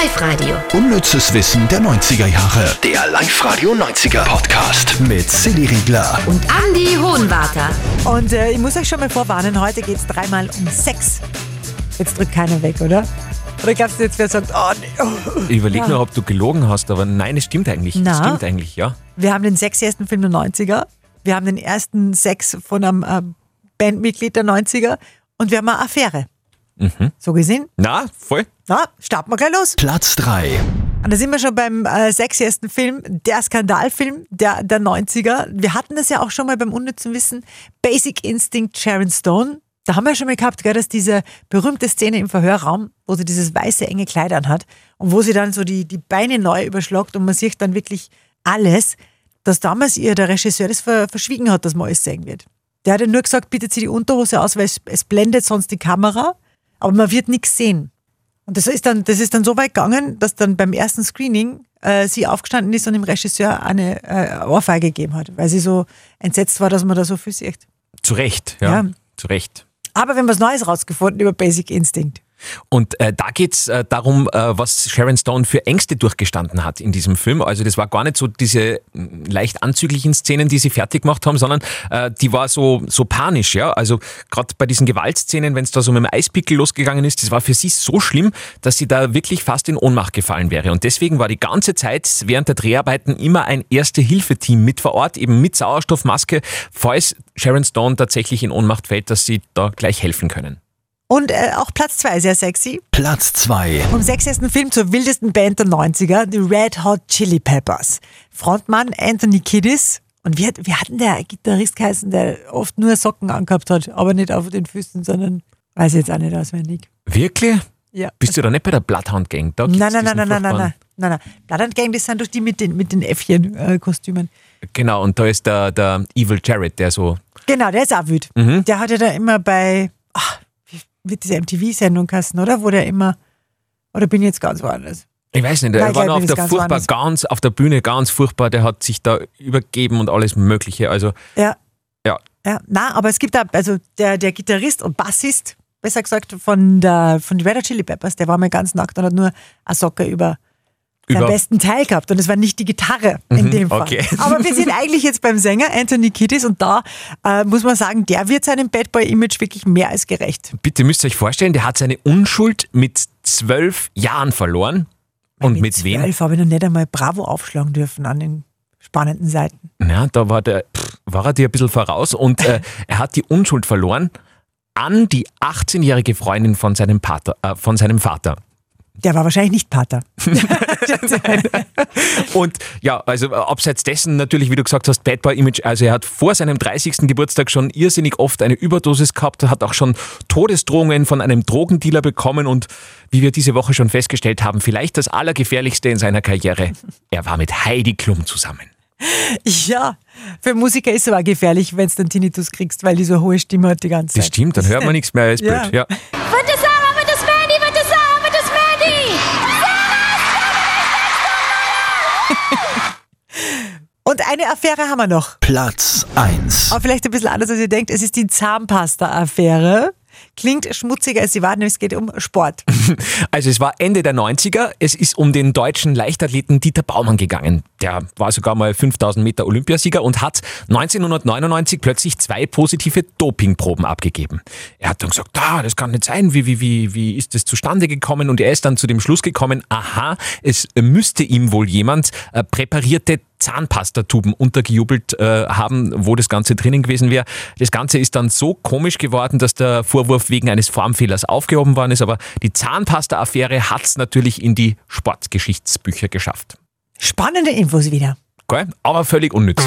Live-Radio. Unnützes Wissen der 90er Jahre. Der Live-Radio 90er Podcast mit Silly Riegler. Und Andy Hohenwarter. Und äh, ich muss euch schon mal vorwarnen, heute geht es dreimal um Sex. Jetzt drückt keiner weg, oder? Oder glaubst du jetzt, wer sagt, oh nee. Oh. Ich überlege nur, ob du gelogen hast, aber nein, es stimmt eigentlich. Na? Es stimmt eigentlich, ja. Wir haben den sexiesten Film der 90er. Wir haben den ersten Sex von einem äh, Bandmitglied der 90er. Und wir haben eine Affäre. So gesehen. Na, voll. Na, starten wir gleich los. Platz 3. Und da sind wir schon beim äh, sexiesten Film, der Skandalfilm der, der 90er. Wir hatten das ja auch schon mal beim unnützen Wissen. Basic Instinct Sharon Stone. Da haben wir ja schon mal gehabt, gell, dass diese berühmte Szene im Verhörraum, wo sie dieses weiße, enge Kleid anhat und wo sie dann so die, die Beine neu überschlagt und man sieht dann wirklich alles, dass damals ihr der Regisseur das ver, verschwiegen hat, dass man alles sehen wird. Der hat ja nur gesagt, bitte zieh die Unterhose aus, weil es, es blendet sonst die Kamera, aber man wird nichts sehen. Und das ist dann, das ist dann so weit gegangen, dass dann beim ersten Screening äh, sie aufgestanden ist und dem Regisseur eine äh, Ohrfeige gegeben hat, weil sie so entsetzt war, dass man da so viel sieht. Zu Recht, ja. Ja. Zu Recht. Aber wir haben was Neues rausgefunden über Basic Instinct. Und äh, da geht's äh, darum, äh, was Sharon Stone für Ängste durchgestanden hat in diesem Film. Also das war gar nicht so diese mh, leicht anzüglichen Szenen, die sie fertig gemacht haben, sondern äh, die war so, so panisch. ja. Also gerade bei diesen Gewaltszenen, wenn es da so mit dem Eispickel losgegangen ist, das war für sie so schlimm, dass sie da wirklich fast in Ohnmacht gefallen wäre. Und deswegen war die ganze Zeit während der Dreharbeiten immer ein Erste-Hilfe-Team mit vor Ort, eben mit Sauerstoffmaske, falls Sharon Stone tatsächlich in Ohnmacht fällt, dass sie da gleich helfen können. Und äh, auch Platz zwei sehr sexy. Platz 2. Vom sexiesten Film zur wildesten Band der 90er, die Red Hot Chili Peppers. Frontmann Anthony Kiddis. Und wie, hat, wie hat denn der Gitarrist geheißen, der oft nur Socken angehabt hat, aber nicht auf den Füßen, sondern weiß ich jetzt auch nicht auswendig. Wirklich? Ja. Bist du da nicht bei der Bloodhound Gang? Da Nein, nein, nein, nein, nein, nein, nein, nein, nein. Blood and Gang, das sind doch die mit den, mit den Äffchen-Kostümen. Genau, und da ist der, der Evil Jared, der so. Genau, der ist auch wütend. Mhm. Der hat ja da immer bei, ach, wie wird diese MTV-Sendung kassen, oder? Wo der immer, oder bin ich jetzt ganz woanders? Ich weiß nicht, der ich war auf der ganz furchtbar woanders. ganz, auf der Bühne ganz furchtbar, der hat sich da übergeben und alles Mögliche. Also, Ja. ja. Ja, na, aber es gibt da, also der, der Gitarrist und Bassist, besser gesagt, von der von den Red Hot Chili Peppers, der war mal ganz nackt und hat nur eine Socke über seinen Über- besten Teil gehabt. Und es war nicht die Gitarre in dem Fall. okay. Aber wir sind eigentlich jetzt beim Sänger Anthony Kiddis und da äh, muss man sagen, der wird seinem Bad Boy-Image wirklich mehr als gerecht. bitte müsst ihr euch vorstellen, der hat seine Unschuld mit zwölf Jahren verloren. Und mit, wem? zwölf habe ich noch nicht einmal Bravo aufschlagen dürfen an den spannenden Seiten. Ja, da war, der, pff, war er dir ein bisschen voraus und äh, er hat die Unschuld verloren an die 18-jährige Freundin von seinem, Pater, äh, von seinem Vater. Der war wahrscheinlich nicht Pater. Und ja, also äh, abseits dessen natürlich, wie du gesagt hast, Bad Boy Image. Also er hat vor seinem 30. Geburtstag schon irrsinnig oft eine Überdosis gehabt, hat auch schon Todesdrohungen von einem Drogendealer bekommen und wie wir diese Woche schon festgestellt haben, vielleicht das Allergefährlichste in seiner Karriere. Er war mit Heidi Klum zusammen. Ja, für Musiker ist es aber gefährlich, wenn du dann Tinnitus kriegst, weil die so hohe Stimme hat die ganze Zeit. Das stimmt, dann hört man nichts mehr, ist Ja. blöd. Ja. Eine Affäre haben wir noch. Platz 1. Aber vielleicht ein bisschen anders, als ihr denkt. Es ist die Zahnpasta-Affäre. Klingt schmutziger, als sie war, nämlich es geht um Sport. Also es war Ende der 90er, es ist um den deutschen Leichtathleten Dieter Baumann gegangen. Der war sogar mal 5000 Meter Olympiasieger und hat 1999 plötzlich zwei positive Dopingproben abgegeben. Er hat dann gesagt, ah, das kann nicht sein, wie, wie, wie, wie ist das zustande gekommen? Und er ist dann zu dem Schluss gekommen, aha, es müsste ihm wohl jemand äh, präparierte Zahnpastatuben untergejubelt äh, haben, wo das Ganze drinnen gewesen wäre. Das Ganze ist dann so komisch geworden, dass der Vorwurf wegen eines Formfehlers aufgehoben worden ist, aber die Zahnpasta-Affäre hat es natürlich in die Sportgeschichtsbücher geschafft. Spannende Infos wieder. Gell? Aber völlig unnütz.